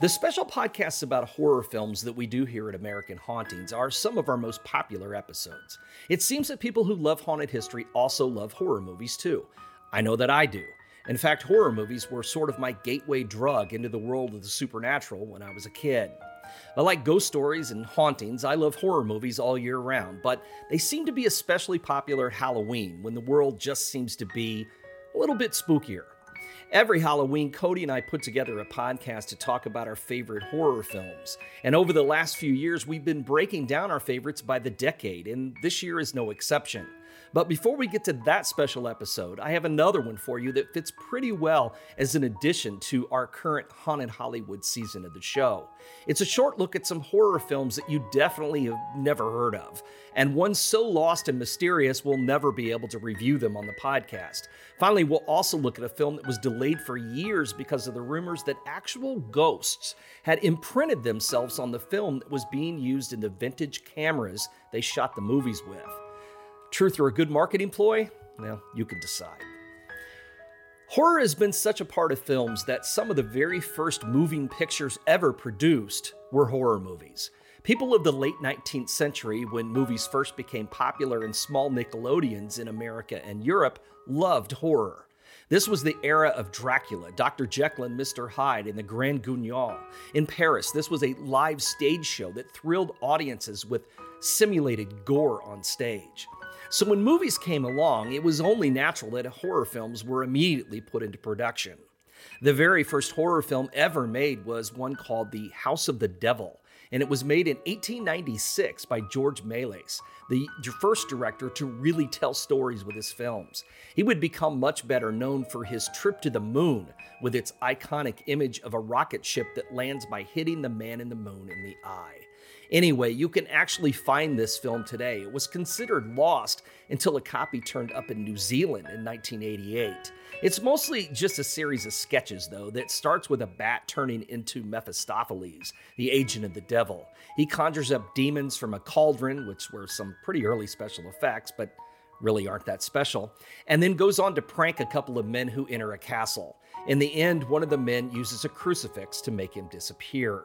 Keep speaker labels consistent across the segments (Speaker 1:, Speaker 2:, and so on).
Speaker 1: The special podcasts about horror films that we do here at American Hauntings are some of our most popular episodes. It seems that people who love haunted history also love horror movies too. I know that I do. In fact, horror movies were sort of my gateway drug into the world of the supernatural when I was a kid. I like ghost stories and hauntings. I love horror movies all year round, but they seem to be especially popular Halloween when the world just seems to be a little bit spookier. Every Halloween, Cody and I put together a podcast to talk about our favorite horror films. And over the last few years, we've been breaking down our favorites by the decade, and this year is no exception. But before we get to that special episode, I have another one for you that fits pretty well as an addition to our current Haunted Hollywood season of the show. It's a short look at some horror films that you definitely have never heard of, and one so lost and mysterious we'll never be able to review them on the podcast. Finally, we'll also look at a film that was delayed for years because of the rumors that actual ghosts had imprinted themselves on the film that was being used in the vintage cameras they shot the movies with. Truth or a good marketing ploy? Well, you can decide. Horror has been such a part of films that some of the very first moving pictures ever produced were horror movies. People of the late 19th century, when movies first became popular in small Nickelodeons in America and Europe, loved horror. This was the era of Dracula, Dr. Jekyll and Mr. Hyde, and the Grand Guignol. In Paris, this was a live stage show that thrilled audiences with simulated gore on stage. So when movies came along, it was only natural that horror films were immediately put into production. The very first horror film ever made was one called The House of the Devil, and it was made in 1896 by George Méliès, the first director to really tell stories with his films. He would become much better known for his trip to the moon, with its iconic image of a rocket ship that lands by hitting the man in the moon in the eye. Anyway, you can actually find this film today. It was considered lost until a copy turned up in New Zealand in 1988. It's mostly just a series of sketches, though, that starts with a bat turning into Mephistopheles, the agent of the devil. He conjures up demons from a cauldron, which were some pretty early special effects, but really aren't that special, and then goes on to prank a couple of men who enter a castle. In the end, one of the men uses a crucifix to make him disappear.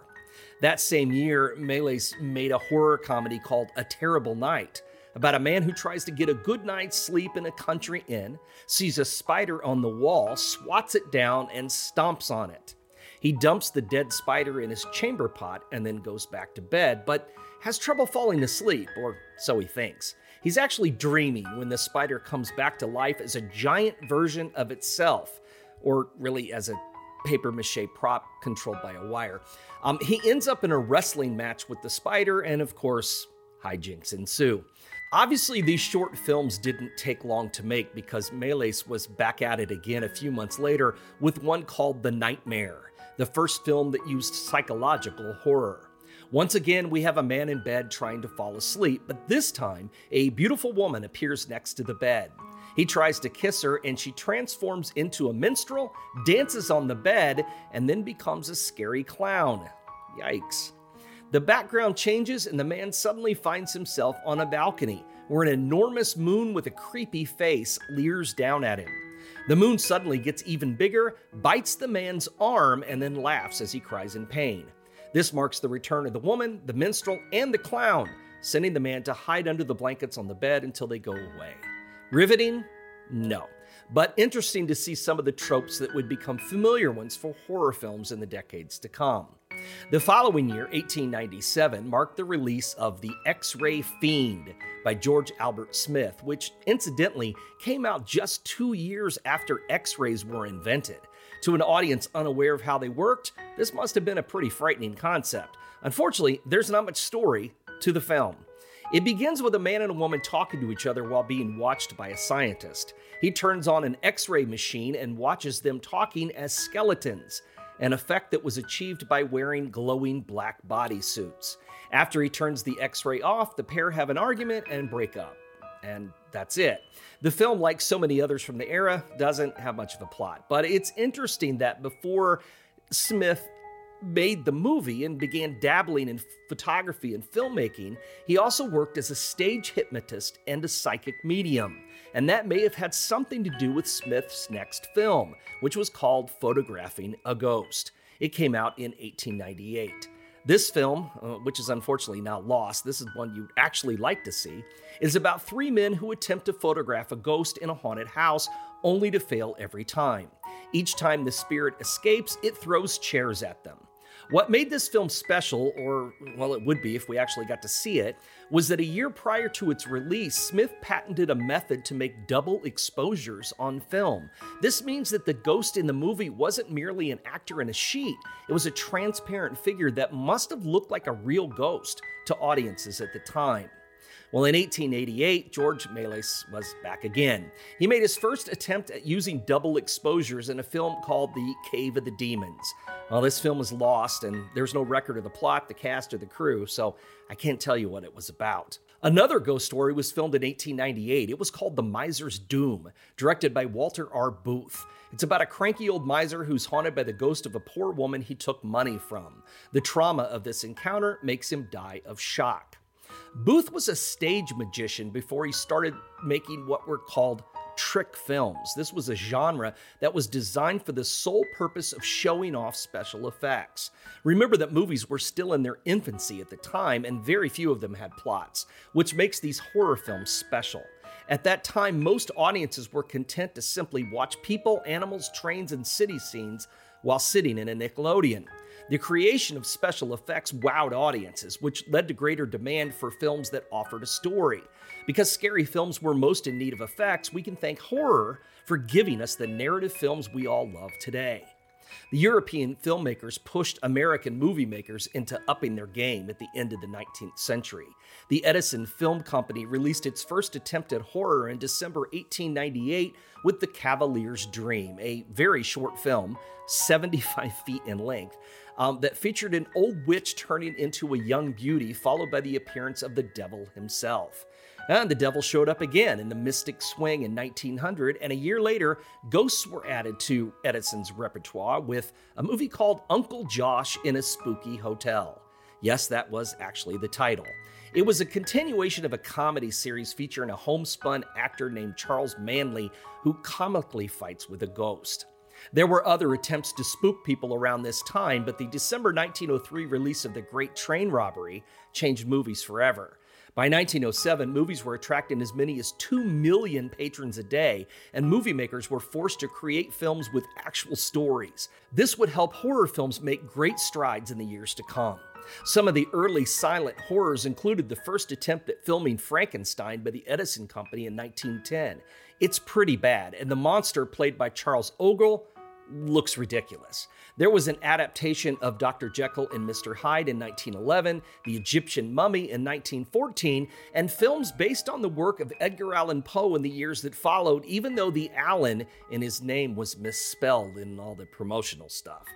Speaker 1: That same year, Méliès made a horror comedy called A Terrible Night about a man who tries to get a good night's sleep in a country inn, sees a spider on the wall, swats it down, and stomps on it. He dumps the dead spider in his chamber pot and then goes back to bed, but has trouble falling asleep, or so he thinks. He's actually dreaming when the spider comes back to life as a giant version of itself, or really as a paper mache prop controlled by a wire. Um, he ends up in a wrestling match with the spider, and of course, hijinks ensue. Obviously, these short films didn't take long to make because Méliès was back at it again a few months later with one called The Nightmare, the first film that used psychological horror. Once again, we have a man in bed trying to fall asleep, but this time, a beautiful woman appears next to the bed. He tries to kiss her, and she transforms into a minstrel, dances on the bed, and then becomes a scary clown. Yikes. The background changes, and the man suddenly finds himself on a balcony where an enormous moon with a creepy face leers down at him. The moon suddenly gets even bigger, bites the man's arm, and then laughs as he cries in pain. This marks the return of the woman, the minstrel, and the clown, sending the man to hide under the blankets on the bed until they go away. Riveting? No. But interesting to see some of the tropes that would become familiar ones for horror films in the decades to come. The following year, 1897, marked the release of The X Ray Fiend by George Albert Smith, which incidentally came out just two years after X rays were invented. To an audience unaware of how they worked, this must have been a pretty frightening concept. Unfortunately, there's not much story to the film. It begins with a man and a woman talking to each other while being watched by a scientist. He turns on an x ray machine and watches them talking as skeletons, an effect that was achieved by wearing glowing black bodysuits. After he turns the x ray off, the pair have an argument and break up. And that's it. The film, like so many others from the era, doesn't have much of a plot. But it's interesting that before Smith made the movie and began dabbling in photography and filmmaking, he also worked as a stage hypnotist and a psychic medium. And that may have had something to do with Smith's next film, which was called Photographing a Ghost. It came out in 1898. This film, uh, which is unfortunately now lost, this is one you'd actually like to see, is about three men who attempt to photograph a ghost in a haunted house only to fail every time. Each time the spirit escapes, it throws chairs at them. What made this film special, or well, it would be if we actually got to see it, was that a year prior to its release, Smith patented a method to make double exposures on film. This means that the ghost in the movie wasn't merely an actor in a sheet, it was a transparent figure that must have looked like a real ghost to audiences at the time. Well, in 1888, George Méliès was back again. He made his first attempt at using double exposures in a film called The Cave of the Demons. Well, this film was lost, and there's no record of the plot, the cast, or the crew, so I can't tell you what it was about. Another ghost story was filmed in 1898. It was called The Miser's Doom, directed by Walter R. Booth. It's about a cranky old miser who's haunted by the ghost of a poor woman he took money from. The trauma of this encounter makes him die of shock. Booth was a stage magician before he started making what were called trick films. This was a genre that was designed for the sole purpose of showing off special effects. Remember that movies were still in their infancy at the time, and very few of them had plots, which makes these horror films special. At that time, most audiences were content to simply watch people, animals, trains, and city scenes while sitting in a Nickelodeon. The creation of special effects wowed audiences, which led to greater demand for films that offered a story. Because scary films were most in need of effects, we can thank horror for giving us the narrative films we all love today. The European filmmakers pushed American movie makers into upping their game at the end of the 19th century. The Edison Film Company released its first attempt at horror in December 1898 with The Cavalier's Dream, a very short film, 75 feet in length, um, that featured an old witch turning into a young beauty, followed by the appearance of the devil himself. And the devil showed up again in the Mystic Swing in 1900, and a year later, ghosts were added to Edison's repertoire with a movie called Uncle Josh in a Spooky Hotel. Yes, that was actually the title. It was a continuation of a comedy series featuring a homespun actor named Charles Manley who comically fights with a ghost. There were other attempts to spook people around this time, but the December 1903 release of The Great Train Robbery changed movies forever. By 1907, movies were attracting as many as 2 million patrons a day, and movie makers were forced to create films with actual stories. This would help horror films make great strides in the years to come. Some of the early silent horrors included the first attempt at filming Frankenstein by the Edison Company in 1910. It's pretty bad, and the monster, played by Charles Ogle, looks ridiculous. There was an adaptation of Dr. Jekyll and Mr. Hyde in 1911, The Egyptian Mummy in 1914, and films based on the work of Edgar Allan Poe in the years that followed, even though the Allen in his name was misspelled in all the promotional stuff.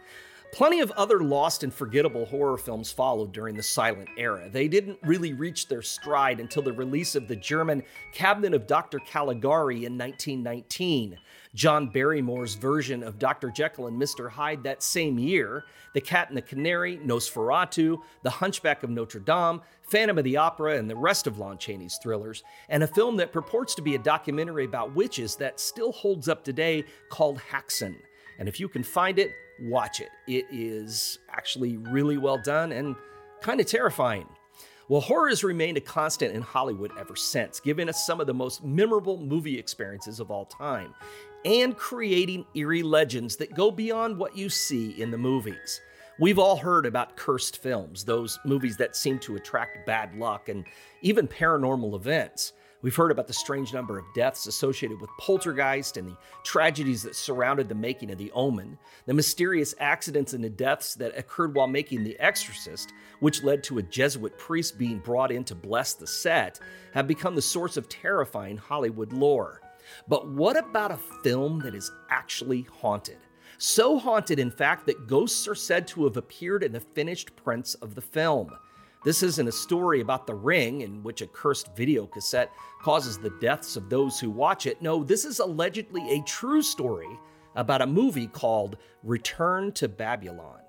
Speaker 1: Plenty of other lost and forgettable horror films followed during the silent era. They didn't really reach their stride until the release of the German Cabinet of Dr. Caligari in 1919. John Barrymore's version of Dr. Jekyll and Mr. Hyde that same year, The Cat and the Canary, Nosferatu, The Hunchback of Notre Dame, Phantom of the Opera, and the rest of Lon Chaney's thrillers, and a film that purports to be a documentary about witches that still holds up today called Häxan. And if you can find it, watch it. It is actually really well done and kind of terrifying. Well, horror has remained a constant in Hollywood ever since, giving us some of the most memorable movie experiences of all time and creating eerie legends that go beyond what you see in the movies. We've all heard about cursed films, those movies that seem to attract bad luck and even paranormal events. We've heard about the strange number of deaths associated with Poltergeist and the tragedies that surrounded the making of The Omen, the mysterious accidents and the deaths that occurred while making The Exorcist, which led to a Jesuit priest being brought in to bless the set, have become the source of terrifying Hollywood lore. But what about a film that is actually haunted? So haunted, in fact, that ghosts are said to have appeared in the finished prints of the film. This isn't a story about the ring in which a cursed video cassette causes the deaths of those who watch it. No, this is allegedly a true story about a movie called Return to Babylon.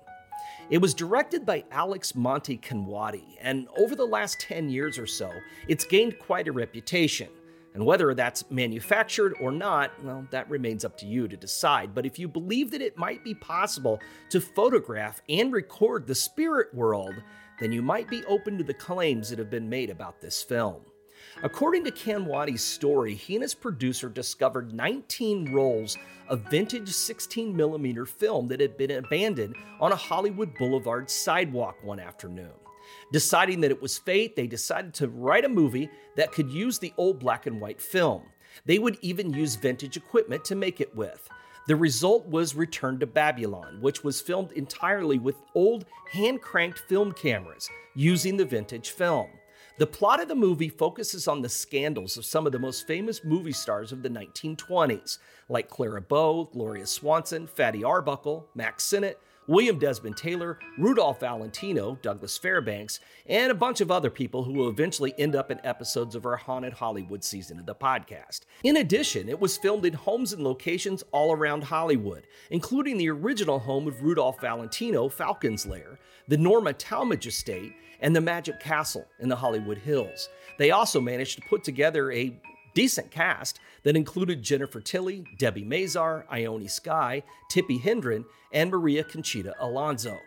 Speaker 1: It was directed by Alex Monte Canawati, and over the last 10 years or so, it's gained quite a reputation. And whether that's manufactured or not, well, that remains up to you to decide. But if you believe that it might be possible to photograph and record the spirit world, then you might be open to the claims that have been made about this film. According to Canawati's story, he and his producer discovered 19 rolls of vintage 16mm film that had been abandoned on a Hollywood Boulevard sidewalk one afternoon. Deciding that it was fate, they decided to write a movie that could use the old black and white film. They would even use vintage equipment to make it with. The result was Return to Babylon, which was filmed entirely with old hand cranked film cameras using the vintage film. The plot of the movie focuses on the scandals of some of the most famous movie stars of the 1920s, like Clara Bow, Gloria Swanson, Fatty Arbuckle, Mack Sennett, William Desmond Taylor, Rudolph Valentino, Douglas Fairbanks, and a bunch of other people who will eventually end up in episodes of our Haunted Hollywood season of the podcast. In addition, it was filmed in homes and locations all around Hollywood, including the original home of Rudolph Valentino, Falcon's Lair, the Norma Talmadge Estate, and the Magic Castle in the Hollywood Hills. They also managed to put together a decent cast that included Jennifer Tilly, Debbie Mazar, Ione Skye, Tippi Hedren, and Maria Conchita Alonso.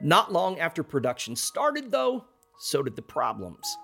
Speaker 1: Not long after production started, though, so did the problems.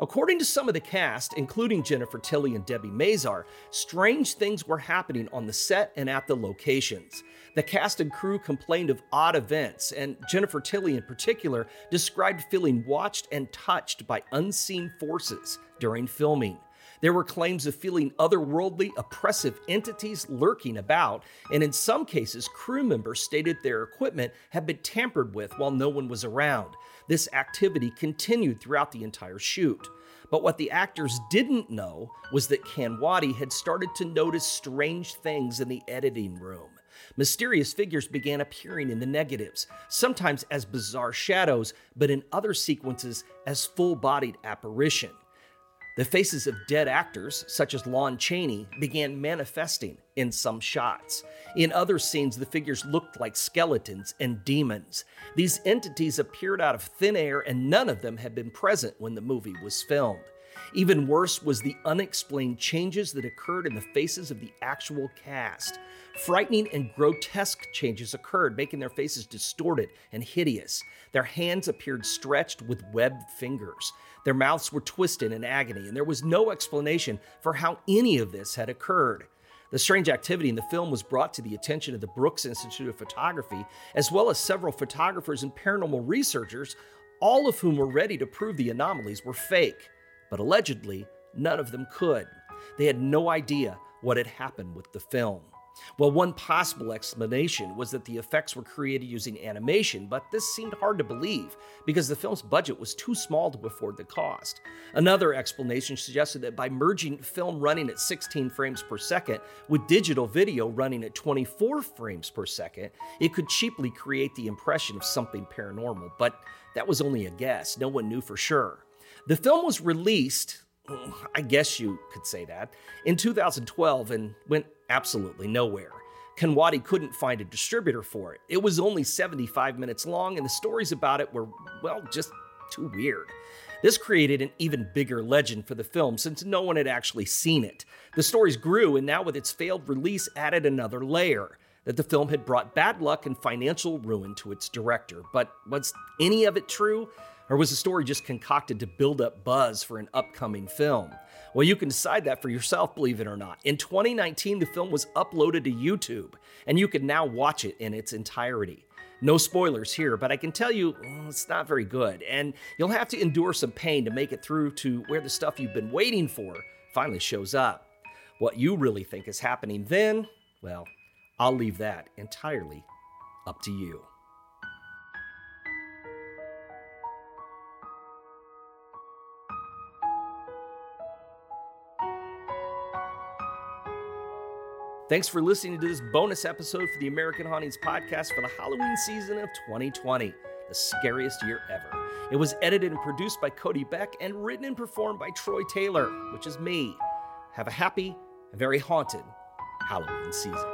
Speaker 1: According to some of the cast, including Jennifer Tilly and Debbie Mazar, strange things were happening on the set and at the locations. The cast and crew complained of odd events, and Jennifer Tilly in particular described feeling watched and touched by unseen forces during filming. There were claims of feeling otherworldly, oppressive entities lurking about, and in some cases, crew members stated their equipment had been tampered with while no one was around. This activity continued throughout the entire shoot. But what the actors didn't know was that Canawati had started to notice strange things in the editing room. Mysterious figures began appearing in the negatives, sometimes as bizarre shadows, but in other sequences as full bodied apparition. The faces of dead actors, such as Lon Chaney, began manifesting in some shots. In other scenes, the figures looked like skeletons and demons. These entities appeared out of thin air, and none of them had been present when the movie was filmed. Even worse was the unexplained changes that occurred in the faces of the actual cast. Frightening and grotesque changes occurred, making their faces distorted and hideous. Their hands appeared stretched with webbed fingers. Their mouths were twisted in agony, and there was no explanation for how any of this had occurred. The strange activity in the film was brought to the attention of the Brooks Institute of Photography, as well as several photographers and paranormal researchers, all of whom were ready to prove the anomalies were fake. But allegedly, none of them could. They had no idea what had happened with the film. Well, one possible explanation was that the effects were created using animation, but this seemed hard to believe because the film's budget was too small to afford the cost. Another explanation suggested that by merging film running at 16 frames per second with digital video running at 24 frames per second, it could cheaply create the impression of something paranormal, but that was only a guess. No one knew for sure. The film was released I guess you could say that, in 2012 and went absolutely nowhere. Canawati couldn't find a distributor for it. It was only 75 minutes long, and the stories about it were, well, just too weird. This created an even bigger legend for the film since no one had actually seen it. The stories grew, and now with its failed release, added another layer that the film had brought bad luck and financial ruin to its director. But was any of it true? Or was the story just concocted to build up buzz for an upcoming film? Well, you can decide that for yourself, believe it or not. In 2019, the film was uploaded to YouTube, and you can now watch it in its entirety. No spoilers here, but I can tell you mm, it's not very good, and you'll have to endure some pain to make it through to where the stuff you've been waiting for finally shows up. What you really think is happening then, well, I'll leave that entirely up to you. Thanks for listening to this bonus episode for the American Hauntings podcast for the Halloween season of 2020, the scariest year ever. It was edited and produced by Cody Beck and written and performed by Troy Taylor, which is me. Have a happy and very haunted Halloween season.